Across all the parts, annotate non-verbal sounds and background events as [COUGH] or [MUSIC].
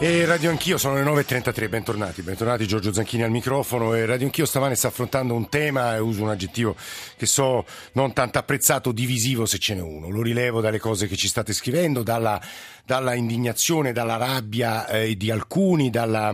E Radio Anch'io sono le 9.33, bentornati, bentornati Giorgio Zanchini al microfono. E Radio Anch'io stamane sta affrontando un tema uso un aggettivo che so non tanto apprezzato, divisivo se ce n'è uno, lo rilevo dalle cose che ci state scrivendo, dalla, dalla indignazione, dalla rabbia eh, di alcuni, dalla,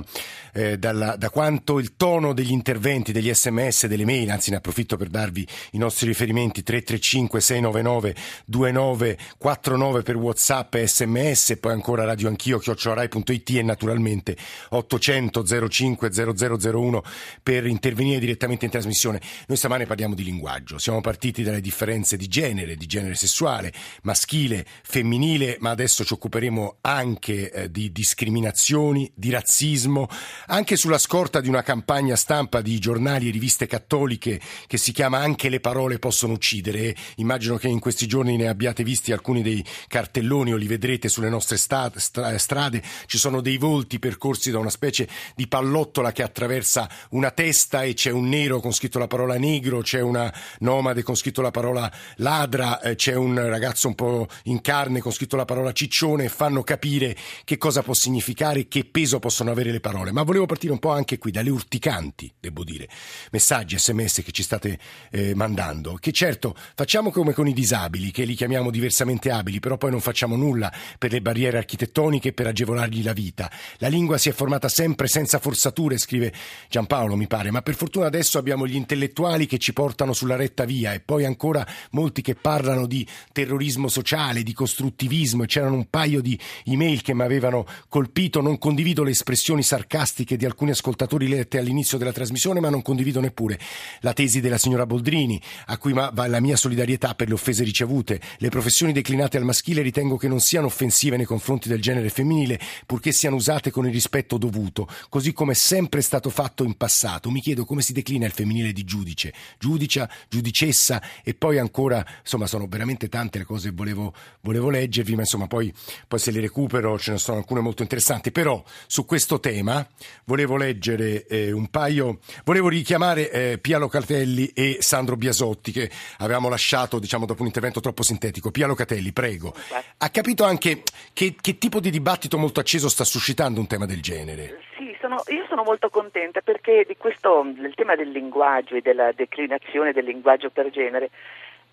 eh, dalla, da quanto il tono degli interventi, degli sms, delle mail, anzi ne approfitto per darvi i nostri riferimenti 335 699 2949 per Whatsapp e sms poi ancora Radio Anch'io, chiocciolarai.it e naturalmente 800 05 0001 per intervenire direttamente in trasmissione. Noi stamane parliamo di linguaggio, siamo partiti dalle differenze di genere, di genere sessuale, maschile, femminile, ma adesso ci occuperemo anche eh, di discriminazioni, di razzismo, anche sulla scorta di una campagna stampa di giornali e riviste cattoliche che si chiama Anche le parole possono uccidere. Immagino che in questi giorni ne abbiate visti alcuni dei cartelloni o li vedrete sulle nostre sta- stra- strade. Ci sono dei volti percorsi da una specie di pallottola che attraversa una testa e c'è un nero con scritto la parola negro, c'è una nomade con scritto la parola ladra, eh, c'è un ragazzo un po' in carne con scritto la parola ciccione e fanno capire che cosa può significare, che peso possono avere le parole. Ma volevo partire un po' anche qui dalle urticanti, devo dire, messaggi, sms che ci state eh, mandando, che certo facciamo come con i disabili, che li chiamiamo diversamente abili, però poi non facciamo nulla per le barriere architettoniche e per agevolargli la vita vita. La lingua si è formata sempre senza forzature, scrive Giampaolo, mi pare, ma per fortuna adesso abbiamo gli intellettuali che ci portano sulla retta via e poi ancora molti che parlano di terrorismo sociale, di costruttivismo e c'erano un paio di email che mi avevano colpito. Non condivido le espressioni sarcastiche di alcuni ascoltatori lette all'inizio della trasmissione, ma non condivido neppure la tesi della signora Boldrini, a cui va la mia solidarietà per le offese ricevute. Le professioni declinate al maschile ritengo che non siano offensive nei confronti del genere femminile, purché siano siano usate con il rispetto dovuto, così come è sempre stato fatto in passato. Mi chiedo come si declina il femminile di giudice, giudicia, giudicessa e poi ancora, insomma, sono veramente tante le cose che volevo, volevo leggervi, ma insomma, poi, poi, se le recupero ce ne sono alcune molto interessanti. Però su questo tema volevo leggere eh, un paio, volevo richiamare eh, Pia Locatelli e Sandro Biasotti che avevamo lasciato, diciamo, dopo un intervento troppo sintetico. Pia Locatelli, prego. Ha capito anche che, che tipo di dibattito molto acceso sta suscitando un tema del genere. Sì, sono, io sono molto contenta perché di questo, del tema del linguaggio e della declinazione del linguaggio per genere,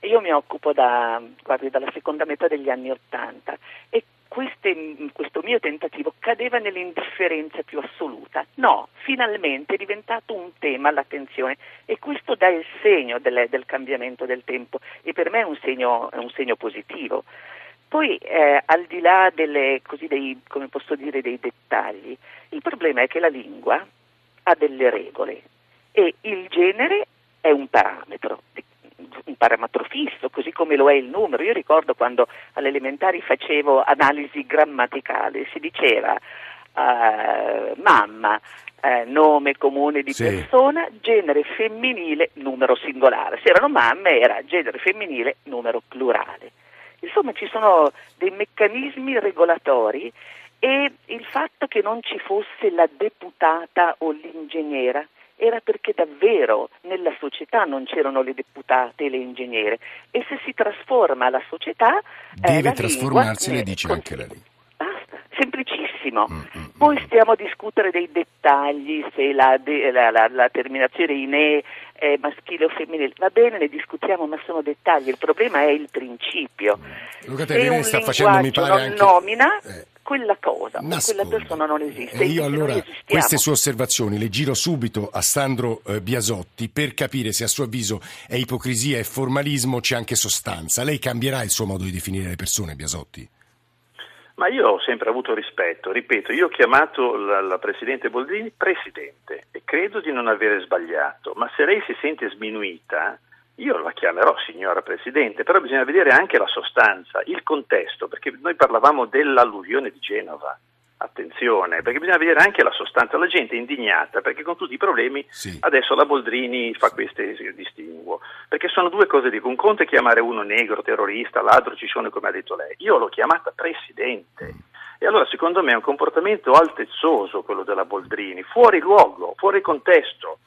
io mi occupo da, guardi, dalla seconda metà degli anni Ottanta e queste, questo mio tentativo cadeva nell'indifferenza più assoluta. No, finalmente è diventato un tema all'attenzione e questo dà il segno del, del cambiamento del tempo e per me è un segno, è un segno positivo. Poi eh, al di là delle, così, dei, dire, dei dettagli, il problema è che la lingua ha delle regole e il genere è un parametro, un parametro fisso, così come lo è il numero. Io ricordo quando alle elementari facevo analisi grammaticale, si diceva uh, mamma, eh, nome comune di sì. persona, genere femminile, numero singolare. Se erano mamme era genere femminile, numero plurale. Insomma ci sono dei meccanismi regolatori e il fatto che non ci fosse la deputata o l'ingegnera era perché davvero nella società non c'erano le deputate e le ingegnere e se si trasforma la società deve eh, la trasformarsi, le dice anche la lingua. Basta, semplicissimo. Mm, mm, mm, Poi stiamo a discutere dei dettagli, se la, la, la, la terminazione in E è maschile o femminile, va bene, ne discutiamo, ma sono dettagli, il problema è il principio. Luca Terrini sta facendo, mi pare, non anche... nomina, eh quella cosa, quella persona non esiste. E io allora queste sue osservazioni le giro subito a Sandro eh, Biasotti per capire se a suo avviso è ipocrisia e formalismo, c'è anche sostanza. Lei cambierà il suo modo di definire le persone, Biasotti? Ma io ho sempre avuto rispetto, ripeto, io ho chiamato la, la, Presidente Boldrini Presidente e credo di non avere sbagliato, ma se lei si sente sminuita, io la chiamerò signora Presidente, però bisogna vedere anche la sostanza, il contesto, perché noi parlavamo dell'alluvione di Genova, attenzione, perché bisogna vedere anche la sostanza, la gente è indignata perché con tutti i problemi sì. adesso la Boldrini fa questo distinguo, perché sono due cose di un conto è chiamare uno negro, terrorista, ladro, ciccione come ha detto lei, io l'ho chiamata Presidente. E allora secondo me è un comportamento altezzoso quello della Boldrini, fuori luogo, fuori contesto.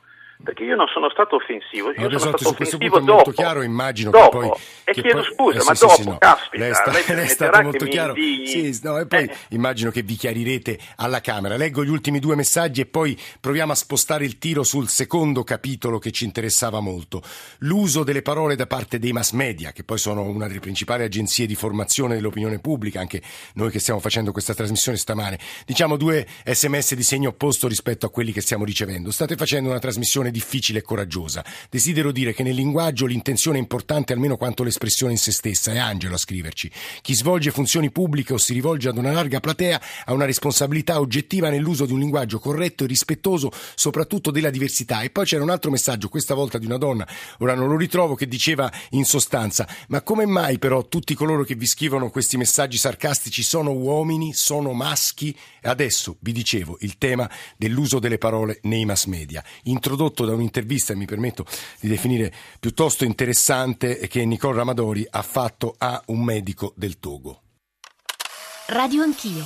Perché io non sono stato offensivo, io Allora, sono Besotti, stato su questo offensivo punto è dopo. molto chiaro, immagino dopo. che poi... E che chiedo poi- scusa, eh, ma sì, dopo, sì, no. caspita, lei, sta- lei [LAUGHS] lei è stato molto chiaro. Sì, no, e poi Eh. immagino che vi chiarirete alla Camera. Leggo gli ultimi due messaggi e poi proviamo a spostare il tiro sul secondo capitolo che ci interessava molto. L'uso delle parole da parte dei mass media, che poi sono una delle principali agenzie di formazione dell'opinione pubblica, anche noi che stiamo facendo questa trasmissione stamane. Diciamo due sms di segno opposto rispetto a quelli che stiamo ricevendo. State facendo una trasmissione difficile e coraggiosa. Desidero dire che nel linguaggio l'intenzione è importante almeno quanto l'espressione in se stessa. È Angelo a scriverci. Chi svolge funzioni pubbliche o si rivolge ad una larga platea ha una responsabilità oggettiva nell'uso di un linguaggio corretto e rispettoso soprattutto della diversità. E poi c'era un altro messaggio, questa volta di una donna, ora non lo ritrovo, che diceva in sostanza: Ma come mai però tutti coloro che vi scrivono questi messaggi sarcastici sono uomini, sono maschi? Adesso vi dicevo il tema dell'uso delle parole nei mass media, introdotto da un'intervista, e mi permetto di definire piuttosto interessante, che Nicole Ramadori ha fatto a un medico del Togo. Radio Anch'io.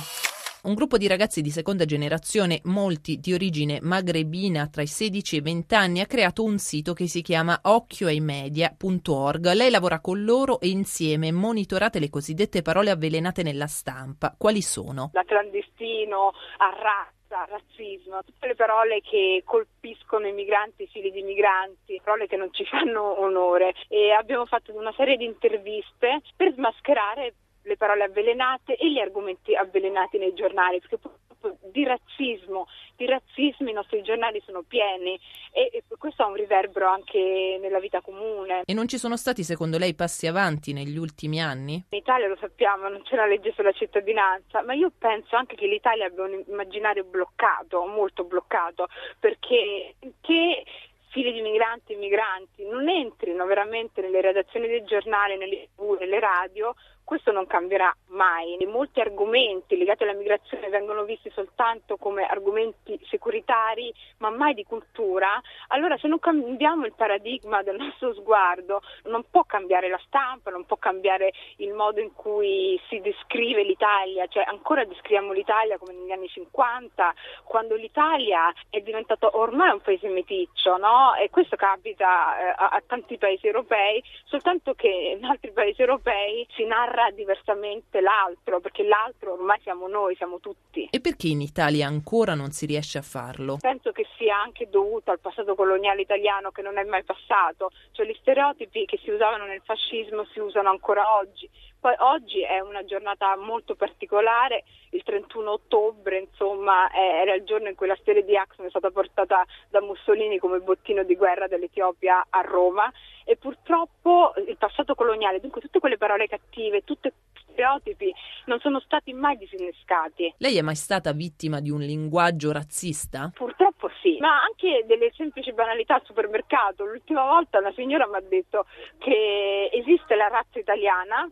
Un gruppo di ragazzi di seconda generazione, molti di origine magrebina tra i 16 e i 20 anni, ha creato un sito che si chiama occhioaimedia.org. Lei lavora con loro e insieme monitorate le cosiddette parole avvelenate nella stampa. Quali sono? da clandestino a razza, razzismo, tutte le parole che colpiscono i migranti, i figli di migranti, parole che non ci fanno onore. E abbiamo fatto una serie di interviste per smascherare le parole avvelenate e gli argomenti avvelenati nei giornali, perché purtroppo di razzismo, di razzismo i nostri giornali sono pieni e, e questo ha un riverbero anche nella vita comune. E non ci sono stati, secondo lei, passi avanti negli ultimi anni? In Italia lo sappiamo, non c'è una legge sulla cittadinanza, ma io penso anche che l'Italia abbia un immaginario bloccato, molto bloccato, perché che figli di migranti e migranti non entrino veramente nelle redazioni dei giornali, nelle tv, nelle radio, questo non cambierà mai. Molti argomenti legati alla migrazione vengono visti soltanto come argomenti securitari, ma mai di cultura. Allora se non cambiamo il paradigma del nostro sguardo, non può cambiare la stampa, non può cambiare il modo in cui si descrive l'Italia, cioè ancora descriviamo l'Italia come negli anni 50, quando l'Italia è diventato ormai un paese meticcio, no? E questo capita eh, a, a tanti paesi europei, soltanto che in altri paesi europei si narra diversamente l'altro, perché l'altro ormai siamo noi, siamo tutti. E perché in Italia ancora non si riesce a farlo? Penso che sia anche dovuto al passato coloniale italiano che non è mai passato, cioè gli stereotipi che si usavano nel fascismo si usano ancora oggi. Poi oggi è una giornata molto particolare, il 31 ottobre insomma era il giorno in cui la stele di Axon è stata portata da Mussolini come bottino di guerra dell'Etiopia a Roma e purtroppo il passato coloniale, dunque tutte quelle parole cattive, tutti stereotipi non sono stati mai disinnescati. Lei è mai stata vittima di un linguaggio razzista? Purtroppo sì, ma anche delle semplici banalità al supermercato. L'ultima volta una signora mi ha detto che esiste la razza italiana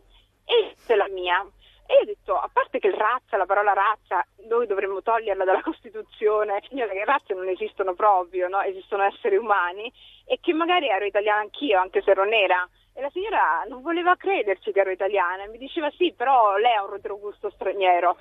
e esiste la mia. E ho detto, a parte che razza, la parola razza, noi dovremmo toglierla dalla Costituzione, signora che razze non esistono proprio, no? esistono esseri umani, e che magari ero italiana anch'io, anche se ero nera. E la signora non voleva crederci che ero italiana, mi diceva sì, però lei ha un retrogusto straniero.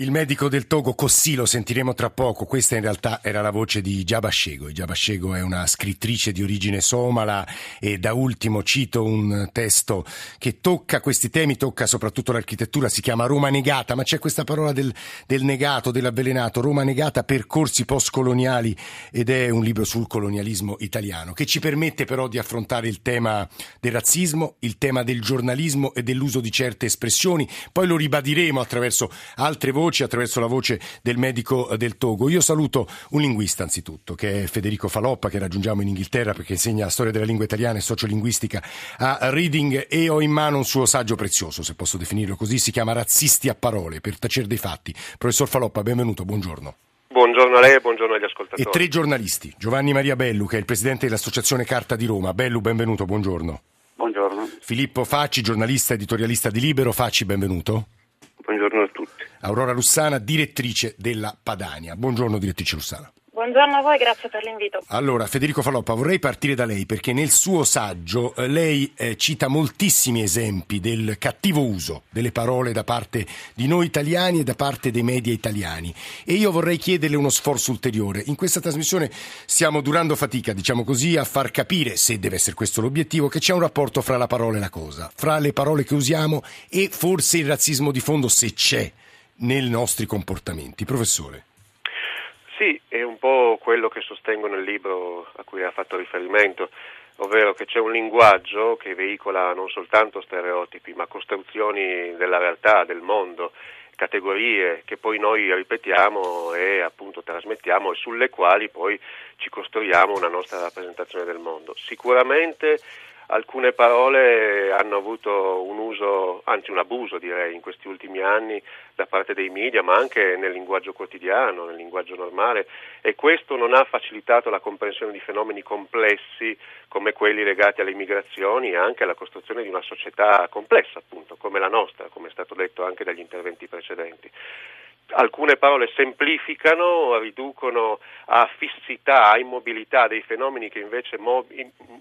Il medico del Togo Cossì lo sentiremo tra poco, questa in realtà era la voce di Giaba Shego. Giaba Shego è una scrittrice di origine somala e da ultimo cito un testo che tocca questi temi, tocca soprattutto l'architettura, si chiama Roma negata, ma c'è questa parola del, del negato, dell'avvelenato, Roma negata, percorsi postcoloniali ed è un libro sul colonialismo italiano che ci permette però di affrontare il tema del razzismo, il tema del giornalismo e dell'uso di certe espressioni, poi lo ribadiremo attraverso altre voci attraverso la voce del medico del Togo. Io saluto un linguista anzitutto, che è Federico Faloppa, che raggiungiamo in Inghilterra perché insegna storia della lingua italiana e sociolinguistica a Reading e ho in mano un suo saggio prezioso, se posso definirlo così, si chiama Razzisti a parole, per tacere dei fatti. Professor Faloppa, benvenuto, buongiorno. Buongiorno a lei e buongiorno agli ascoltatori. E tre giornalisti, Giovanni Maria Bellu, che è il presidente dell'Associazione Carta di Roma. Bellu, benvenuto, buongiorno. Buongiorno. Filippo Facci, giornalista editorialista di Libero. Facci, benvenuto. Aurora Lussana, direttrice della Padania. Buongiorno, direttrice Lussana. buongiorno a voi, grazie per l'invito. Allora, Federico Faloppa, vorrei partire da lei perché nel suo saggio eh, lei eh, cita moltissimi esempi del cattivo uso delle parole da parte di noi italiani e da parte dei media italiani e io vorrei chiederle uno sforzo ulteriore. In questa trasmissione stiamo durando fatica, diciamo così, a far capire, se deve essere questo l'obiettivo, che c'è un rapporto fra la parola e la cosa, fra le parole che usiamo e forse il razzismo di fondo, se c'è, nei nostri comportamenti. Professore. Sì, è un po' quello che sostengo nel libro a cui ha fatto riferimento, ovvero che c'è un linguaggio che veicola non soltanto stereotipi, ma costruzioni della realtà, del mondo, categorie che poi noi ripetiamo e appunto trasmettiamo e sulle quali poi ci costruiamo una nostra rappresentazione del mondo. Sicuramente alcune parole hanno avuto un uso, anzi un abuso direi, in questi ultimi anni da parte dei media, ma anche nel linguaggio quotidiano, nel linguaggio normale. E questo non ha facilitato la comprensione di fenomeni complessi come quelli legati alle migrazioni e anche alla costruzione di una società complessa, appunto, come la nostra, come è stato detto anche dagli interventi precedenti alcune parole semplificano, riducono a fissità, a immobilità dei fenomeni che invece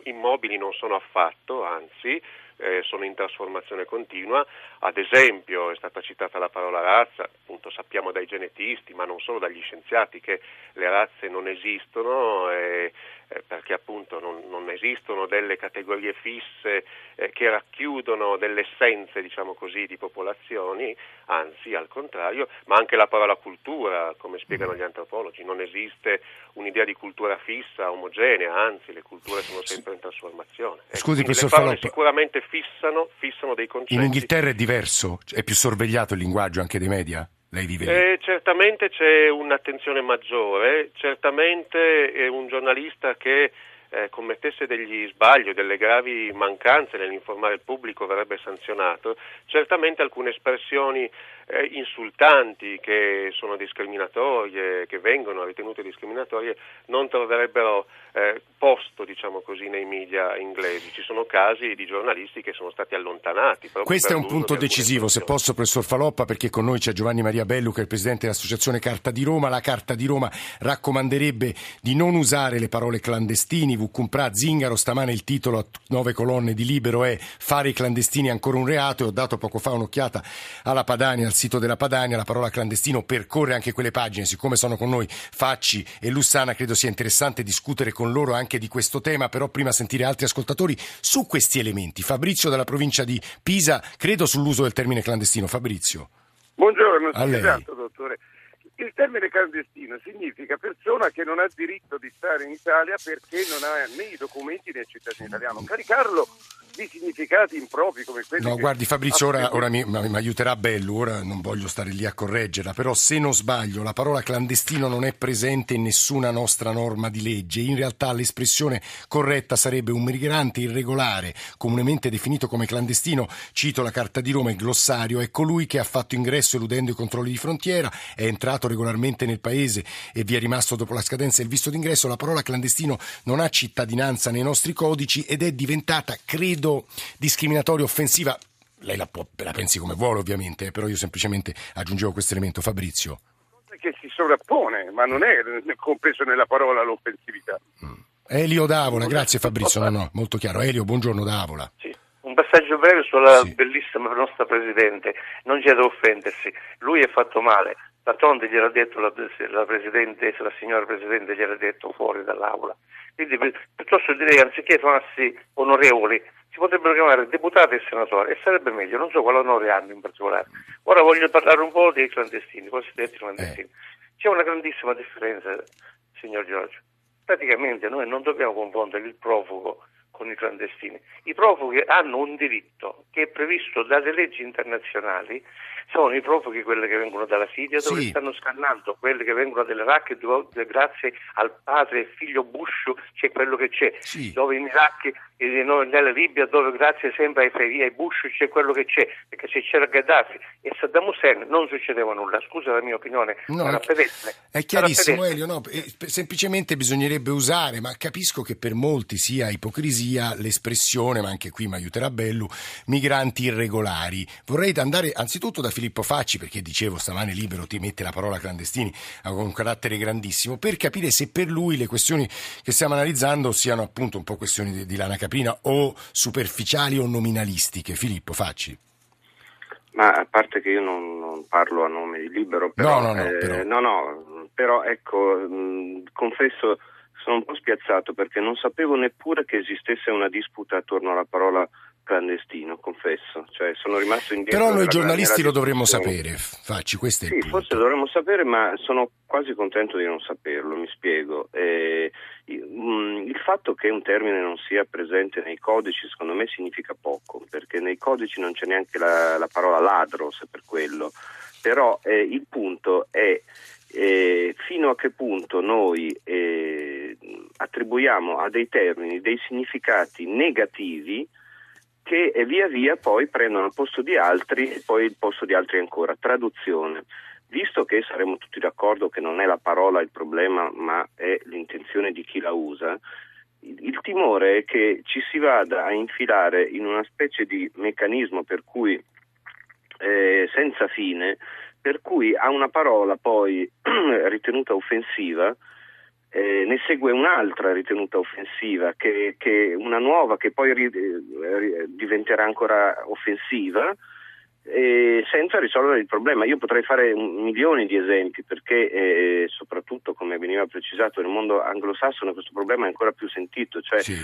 immobili non sono affatto, anzi eh, sono in trasformazione continua. Ad esempio è stata citata la parola razza, appunto sappiamo dai genetisti, ma non solo dagli scienziati, che le razze non esistono. Eh, eh, perché appunto non, non, esistono delle categorie fisse eh, che racchiudono delle essenze, diciamo così, di popolazioni, anzi al contrario, ma anche la parola cultura, come spiegano gli antropologi, non esiste un'idea di cultura fissa, omogenea, anzi le culture sono sempre in trasformazione. Ecco, Scusi, professor le parole Faloppa. sicuramente fissano, fissano dei concetti. In Inghilterra è diverso, è più sorvegliato il linguaggio anche dei media? Lei vive lì? Eh, certamente c'è un'attenzione maggiore, certamente è un giornalista che eh, commettesse degli sbagli o delle gravi mancanze nell'informare il pubblico verrebbe sanzionato, certamente alcune espressioni eh, insultanti che sono discriminatorie, che vengono ritenute discriminatorie, non troverebbero eh, posto, diciamo così, nei media inglesi. Ci sono casi di giornalisti che sono stati allontanati. Questo è un punto decisivo, se posso, professor Faloppa, perché con noi c'è Giovanni Maria Bellu, che è il presidente dell'Associazione Carta di Roma. La Carta di Roma raccomanderebbe di non usare le parole clandestini. V. Cumpra Zingaro, stamane il titolo a nove colonne di Libero è Fare i clandestini ancora un reato. E ho dato poco fa un'occhiata alla Padania, al sito della Padania, la parola clandestino percorre anche quelle pagine. Siccome sono con noi Facci e Lussana, credo sia interessante discutere con loro anche di questo tema, però prima sentire altri ascoltatori su questi elementi. Fabrizio dalla provincia di Pisa, credo sull'uso del termine clandestino. Fabrizio. Buongiorno, esatto dottore. Il termine clandestino significa persona che non ha diritto di stare in Italia perché non ha né i documenti né il cittadino italiano. Caricarlo di significati impropri come quelli. No, guardi Fabrizio, ora, ora mi, mi, aiuterà Bello, ora non voglio stare lì a correggerla, però se non sbaglio la parola clandestino non è presente in nessuna nostra norma di legge. In realtà l'espressione corretta sarebbe un migrante irregolare, comunemente definito come clandestino, cito la Carta di Roma, il glossario, è colui che ha fatto ingresso eludendo i controlli di frontiera, è entrato regolarmente nel paese e vi è rimasto dopo la scadenza del visto d'ingresso. La parola clandestino non ha cittadinanza nei nostri codici ed è diventata, credo, discriminatoria, offensiva. Lei la, può, la pensi come vuole ovviamente, eh, però io semplicemente aggiungevo questo elemento. Fabrizio. Che si sovrappone, ma non è compreso nella parola l'offensività. Mm. Elio D'Avola, grazie Fabrizio, no, no, molto chiaro. Elio, buongiorno D'Avola. Sì. Un passaggio breve sulla sì. bellissima nostra Presidente, non c'è da offendersi, lui è fatto male, D'altronde gliel'ha detto la, la Presidente, la signora Presidente gliel'ha detto fuori dall'aula. Quindi piuttosto direi anziché chiamarsi onorevoli, si potrebbero chiamare deputati e senatori e sarebbe meglio, non so quale onore hanno in particolare. Ora voglio parlare un po' dei clandestini, cosiddetti clandestini. Eh. C'è una grandissima differenza, signor Giorgio. Praticamente noi non dobbiamo confondere il profugo con i clandestini. I profughi hanno un diritto che è previsto dalle leggi internazionali sono i profughi quelli che vengono dalla Siria dove sì. stanno scannando, quelli che vengono dalle Iraq dove grazie al padre e figlio Bush c'è quello che c'è, sì. dove in Iraq e nella Libia dove grazie sempre ai, ai Bush c'è quello che c'è, perché se c'era Gheddafi e Saddam Hussein non succedeva nulla, scusa la mia opinione, no, è, è chiarissimo Elio, no, semplicemente bisognerebbe usare, ma capisco che per molti sia ipocrisia sia l'espressione, ma anche qui mi aiuterà Bellu, migranti irregolari. Vorrei andare anzitutto da Filippo Facci, perché dicevo stamane libero ti mette la parola clandestini, ha un carattere grandissimo, per capire se per lui le questioni che stiamo analizzando siano appunto un po' questioni di, di lana caprina o superficiali o nominalistiche. Filippo Facci. Ma a parte che io non, non parlo a nome di Libero, però, no, no, no, eh, però. no, no, però ecco, mh, confesso sono un po' spiazzato perché non sapevo neppure che esistesse una disputa attorno alla parola clandestino, confesso. Cioè, sono rimasto indietro. Però noi giornalisti lo dovremmo sapere, Facci, questo sì, forse dovremmo sapere, ma sono quasi contento di non saperlo, mi spiego. Eh, il fatto che un termine non sia presente nei codici, secondo me, significa poco, perché nei codici non c'è neanche la, la parola ladro, se per quello. Però eh, il punto è eh, fino a che punto noi eh, attribuiamo a dei termini dei significati negativi che via via poi prendono il posto di altri e poi il posto di altri ancora. Traduzione. Visto che saremo tutti d'accordo che non è la parola il problema, ma è l'intenzione di chi la usa, il timore è che ci si vada a infilare in una specie di meccanismo per cui eh, senza fine, per cui a una parola poi [CLEARS THROAT] ritenuta offensiva eh, ne segue un'altra ritenuta offensiva, che, che una nuova che poi ri, ri, diventerà ancora offensiva, eh, senza risolvere il problema. Io potrei fare milioni di esempi perché eh, soprattutto, come veniva precisato, nel mondo anglosassone questo problema è ancora più sentito, cioè sì.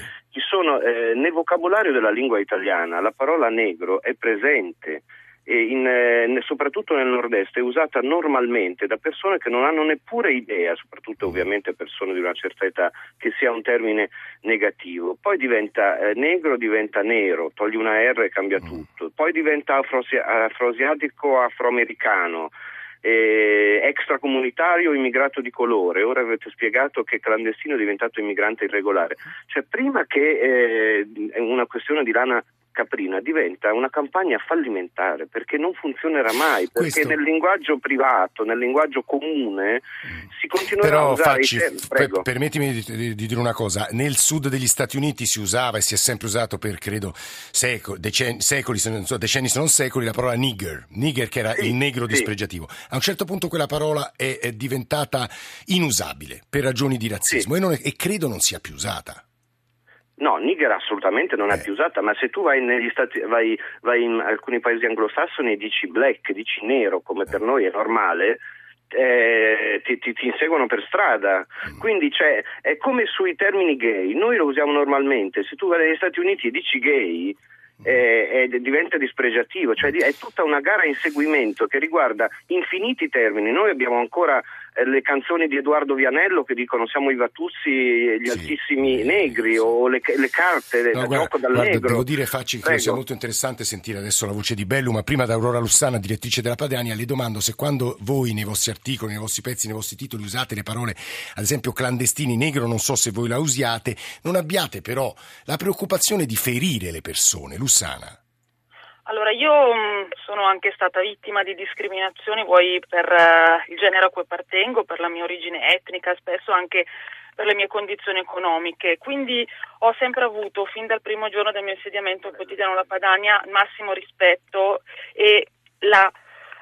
sono, eh, nel vocabolario della lingua italiana la parola negro è presente in, eh, soprattutto nel nord-est, è usata normalmente da persone che non hanno neppure idea, soprattutto ovviamente persone di una certa età, che sia un termine negativo. Poi diventa eh, negro, diventa nero, togli una R e cambia mm. tutto. Poi diventa afroasiatico, afroamericano. Eh, extracomunitario immigrato di colore, ora avete spiegato che clandestino è diventato immigrante irregolare. Cioè, prima che eh, una questione di lana Caprina diventa una campagna fallimentare perché non funzionerà mai, perché Questo... nel linguaggio privato, nel linguaggio comune mm. si continuerà Però, a usare facci, per, permettimi di, di, di, dire una cosa, nel sud degli Stati Uniti si usava e si è sempre usato per credo secoli, decenni, secoli se non, so, decenni se non secoli la parola nigger, nigger che era sì, il negro sì. dispregiativo. A un certo punto quella parola è, è diventata inusabile per ragioni di razzismo sì. e, è, e credo non sia più usata. No, Niger assolutamente non è eh. più usata, ma se tu vai, negli stati, vai, vai in alcuni paesi anglosassoni e dici black, dici nero, come per noi è normale, eh, ti, ti, ti, inseguono per strada. Mm. Quindi cioè, è come sui termini gay, noi lo usiamo normalmente, se tu vai negli Stati Uniti e dici gay eh, diventa dispregiativo, cioè è tutta una gara a inseguimento che riguarda infiniti termini. Noi abbiamo ancora eh, le canzoni di Edoardo Vianello che dicono siamo i Vatuzzi, gli sì. altissimi negri o le, le carte no, guarda, gioco dal guarda, negro. Devo dire Facci che sia molto interessante sentire adesso la voce di Bellu, ma prima da Aurora Lussana, direttrice della Padania, le domando se quando voi nei vostri articoli, nei vostri pezzi, nei vostri titoli usate le parole, ad esempio clandestini, negro, non so se voi la usiate, non abbiate però la preoccupazione di ferire le persone. Lussana. Allora, io mm, sono anche stata vittima di discriminazioni, vuoi per uh, il genere a cui appartengo, per la mia origine etnica, spesso anche per le mie condizioni economiche. Quindi ho sempre avuto, fin dal primo giorno del mio insediamento al quotidiano La Padania, massimo rispetto e la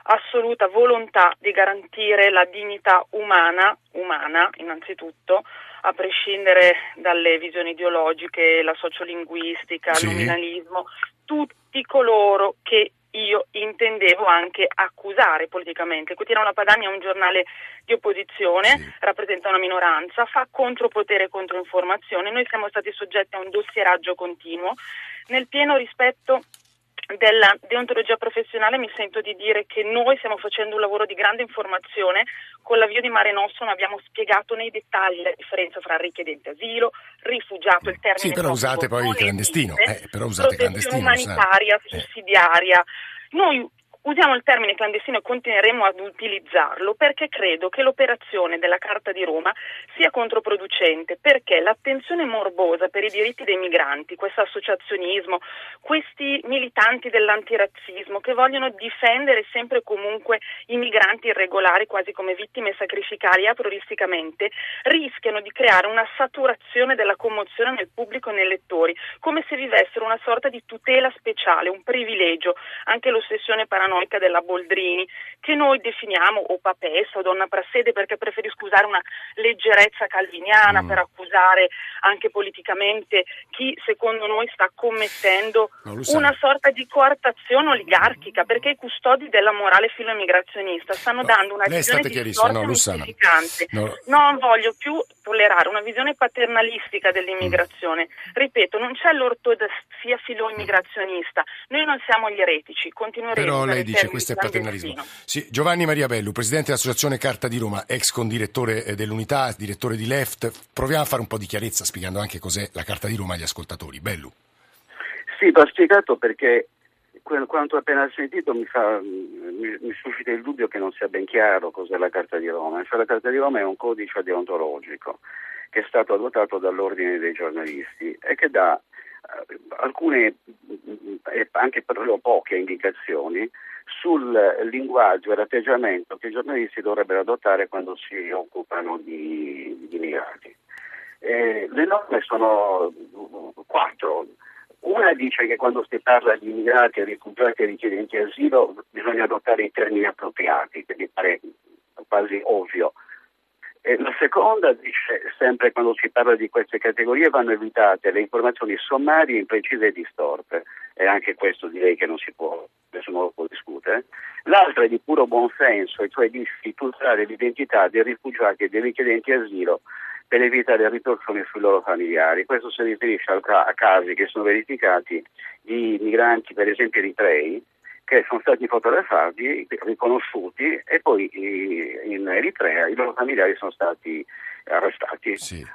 assoluta volontà di garantire la dignità umana, umana innanzitutto, a prescindere dalle visioni ideologiche, la sociolinguistica, sì. il nominalismo, tutti coloro che io intendevo anche accusare politicamente. Quotidiano Padania è un giornale di opposizione, rappresenta una minoranza, fa contropotere e controinformazione. Noi siamo stati soggetti a un dossieraggio continuo nel pieno rispetto della deontologia professionale mi sento di dire che noi stiamo facendo un lavoro di grande informazione. Con l'avvio di Mare Nostrum abbiamo spiegato nei dettagli la differenza fra richiedente asilo, rifugiato, il termine Sì, però usate poi il clandestino, eh, però usate clandestino, umanitaria, eh. sussidiaria. Noi Usiamo il termine clandestino e continueremo ad utilizzarlo perché credo che l'operazione della Carta di Roma sia controproducente, perché l'attenzione morbosa per i diritti dei migranti, questo associazionismo, questi militanti dell'antirazzismo che vogliono difendere sempre e comunque i migranti irregolari quasi come vittime sacrificali aprioristicamente, rischiano di creare una saturazione della commozione nel pubblico e nei lettori, come se vivessero una sorta di tutela speciale, un privilegio, anche l'ossessione paranoica paranoica della Boldrini, che noi definiamo o papessa o donna prassede perché preferisco usare una leggerezza calviniana mm. per accusare anche politicamente chi secondo noi sta commettendo no, una sorta di coartazione oligarchica perché i custodi della morale filoimmigrazionista stanno no, dando una visione distorta no, e no. Non voglio più tollerare una visione paternalistica dell'immigrazione. Mm. Ripeto, non c'è l'ortodossia filo-immigrazionista, noi non siamo gli eretici, continueremo Però lei dice questo è paternalismo. Sì, Giovanni Maria Bellu, presidente dell'Associazione Carta di Roma, ex condirettore eh, dell'Unità, direttore di Left, proviamo a fare un po' di chiarezza spiegando anche cos'è la Carta di Roma agli ascoltatori. Bellu. Sì, va spiegato perché quanto ho appena sentito mi, fa, mi, mi, suscita il dubbio che non sia ben chiaro cos'è la Carta di Roma. Cioè, la Carta di Roma è un codice deontologico che è stato adottato dall'Ordine dei giornalisti e che dà eh, alcune e anche però poche indicazioni sul linguaggio e l'atteggiamento che i giornalisti dovrebbero adottare quando si occupano di, di immigrati. Eh, le norme sono quattro. Una dice che quando si parla di immigrati, rifugiati e richiedenti asilo bisogna adottare i termini appropriati, che mi pare quasi ovvio. La seconda dice sempre quando si parla di queste categorie vanno evitate le informazioni sommarie, imprecise e distorte. E anche questo direi che non si può, nessuno lo può discutere. L'altra è di puro buonsenso, e cioè di tutelare l'identità dei rifugiati e dei richiedenti asilo per evitare ritorsioni sui loro familiari. Questo si riferisce a casi che sono verificati di migranti, per esempio eritrei, che sono stati fotografati, riconosciuti e poi in Eritrea i loro familiari sono stati arrestati. Sì.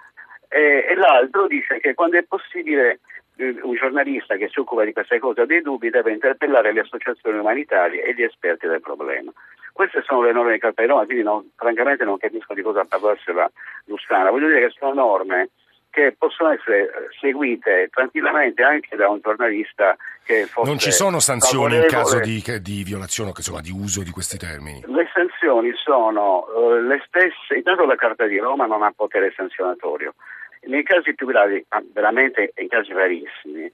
E, e, l'altro dice che quando è possibile eh, un giornalista che si occupa di queste cose ha dei dubbi deve interpellare le associazioni umanitarie e gli esperti del problema. Queste sono le norme di Carta quindi non, francamente non capisco di cosa parlasse la Lussana. Voglio dire che sono norme che possono essere seguite tranquillamente anche da un giornalista che fosse Non ci sono sanzioni in caso di, di violazione insomma, di uso di questi termini? Le sanzioni sono uh, le stesse, intanto la Carta di Roma non ha potere sanzionatorio. Nei casi più gravi, veramente in casi rarissimi,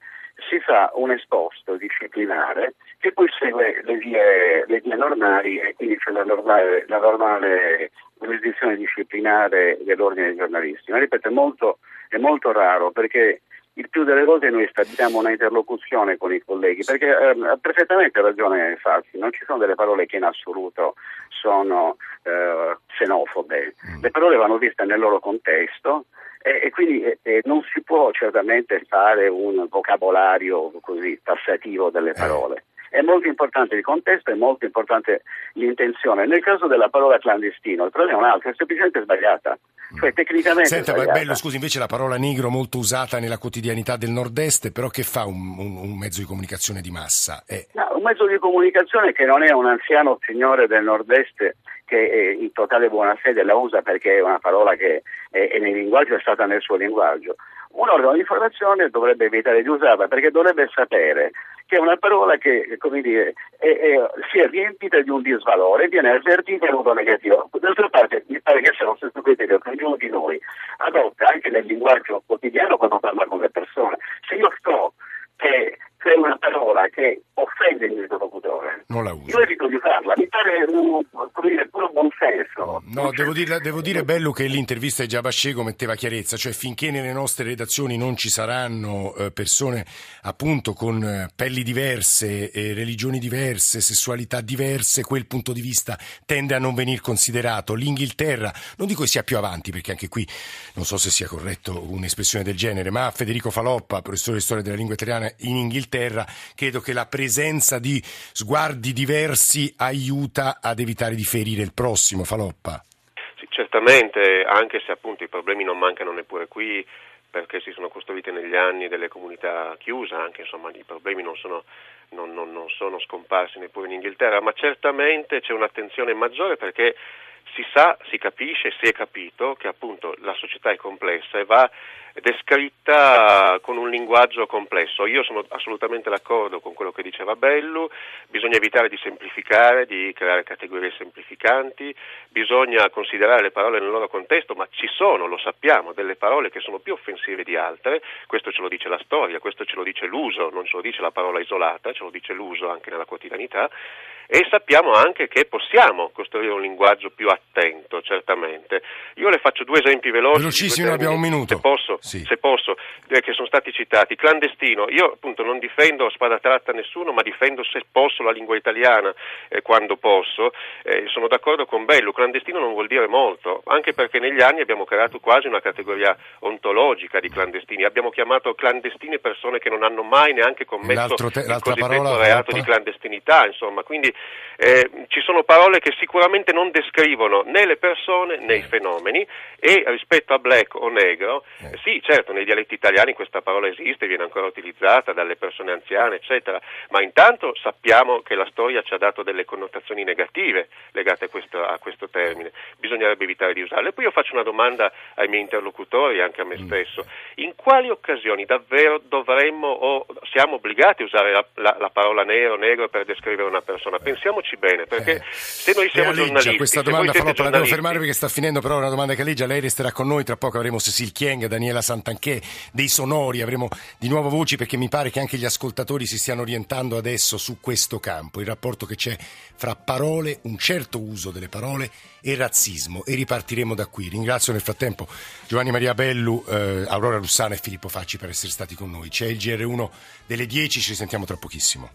si fa un esposto disciplinare che poi segue le vie, le vie normali e quindi c'è la normale, la normale giurisdizione disciplinare dell'ordine dei giornalisti. Ma ripeto, è molto, è molto raro perché il più delle volte noi stabiliamo una interlocuzione con i colleghi, perché eh, ha perfettamente ragione Fassi, non ci sono delle parole che in assoluto sono eh, xenofobe, mm. le parole vanno viste nel loro contesto e, e quindi eh, non si può certamente fare un vocabolario così tassativo delle eh. parole. È molto importante il contesto, è molto importante l'intenzione. Nel caso della parola clandestino, il problema è un altro, è semplicemente sbagliata. Cioè, tecnicamente. Senta, bello, scusi, invece la parola negro molto usata nella quotidianità del nord-est, però che fa un, un, un mezzo di comunicazione di massa? È... No, un mezzo di comunicazione che non è un anziano signore del nord-est che in totale buona fede la usa perché è una parola che è, è nel linguaggio, è stata nel suo linguaggio. Un organo di informazione dovrebbe evitare di usarla perché dovrebbe sapere che è una parola che dire, è, è, si è riempita di un disvalore, viene avvertita in modo negativo. D'altra parte mi pare che sia lo stesso criterio che ognuno di noi adotta anche nel linguaggio quotidiano quando parla con le persone. Se io so che c'è una parola che offende il interlocutore, non la uso. io evito di usarla, mi pare un, dire, puro buonsenso. No, devo dire, devo dire, Bello che l'intervista di Giabascego metteva chiarezza, cioè finché nelle nostre redazioni non ci saranno eh, persone appunto con eh, pelli diverse, eh, religioni diverse, sessualità diverse, quel punto di vista tende a non venir considerato. L'Inghilterra, non dico che sia più avanti, perché anche qui non so se sia corretto un'espressione del genere, ma Federico Faloppa, professore di storia della lingua italiana in Inghilterra, Inghilterra, credo che la presenza di sguardi diversi aiuta ad evitare di ferire il prossimo, Faloppa. Sì, certamente, anche se appunto i problemi non mancano neppure qui, perché si sono costruite negli anni delle comunità chiuse, anche insomma i problemi non sono, non, non, non sono scomparsi neppure in Inghilterra, ma certamente c'è un'attenzione maggiore perché si sa, si capisce, si è capito che appunto la società è complessa e va descritta con un linguaggio complesso. Io sono assolutamente d'accordo con quello che diceva Bellu, bisogna evitare di semplificare, di creare categorie semplificanti, bisogna considerare le parole nel loro contesto, ma ci sono, lo sappiamo, delle parole che sono più offensive di altre, questo ce lo dice la storia, questo ce lo dice l'uso, non ce lo dice la parola isolata, ce lo dice l'uso anche nella quotidianità e sappiamo anche che possiamo costruire un linguaggio più attento, certamente. Io le faccio due esempi veloci. Velocissimo, abbiamo un minuto. Se posso, sì. se posso che sono stati citati. Clandestino, io appunto non difendo a spada tratta nessuno, ma difendo se posso la lingua italiana eh, quando posso. Eh, sono d'accordo con Bello, clandestino non vuol dire molto, anche perché negli anni abbiamo creato quasi una categoria ontologica di clandestini. Abbiamo chiamato clandestine persone che non hanno mai neanche commesso te- il cosiddetto parola, reato di clandestinità, insomma. Quindi eh, ci sono parole che sicuramente non descrivono né le persone né i eh. fenomeni e rispetto a black o negro, eh. Sì certo nei dialetti italiani questa parola esiste, viene ancora utilizzata dalle persone anziane eccetera, ma intanto sappiamo che la storia ci ha dato delle connotazioni negative legate a questo, a questo termine, bisognerebbe evitare di usarle. E poi io faccio una domanda ai miei interlocutori anche a me mm. stesso, in quali occasioni davvero dovremmo o siamo obbligati a usare la, la, la parola nero, negro per descrivere una persona? pensiamoci bene, perché eh. se noi siamo Alleggia, giornalisti... questa domanda farò, la devo fermare perché sta finendo, però una domanda che Alleggia, lei resterà con noi, tra poco avremo Cecil Chieng, Daniela Santanché, dei sonori, avremo di nuovo voci perché mi pare che anche gli ascoltatori si stiano orientando adesso su questo campo, il rapporto che c'è fra parole, un certo uso delle parole e razzismo e ripartiremo da qui. Ringrazio nel frattempo Giovanni Maria Bellu, eh, Aurora Lussana e Filippo Facci per essere stati con noi. C'è il GR1 delle 10, ci sentiamo tra pochissimo.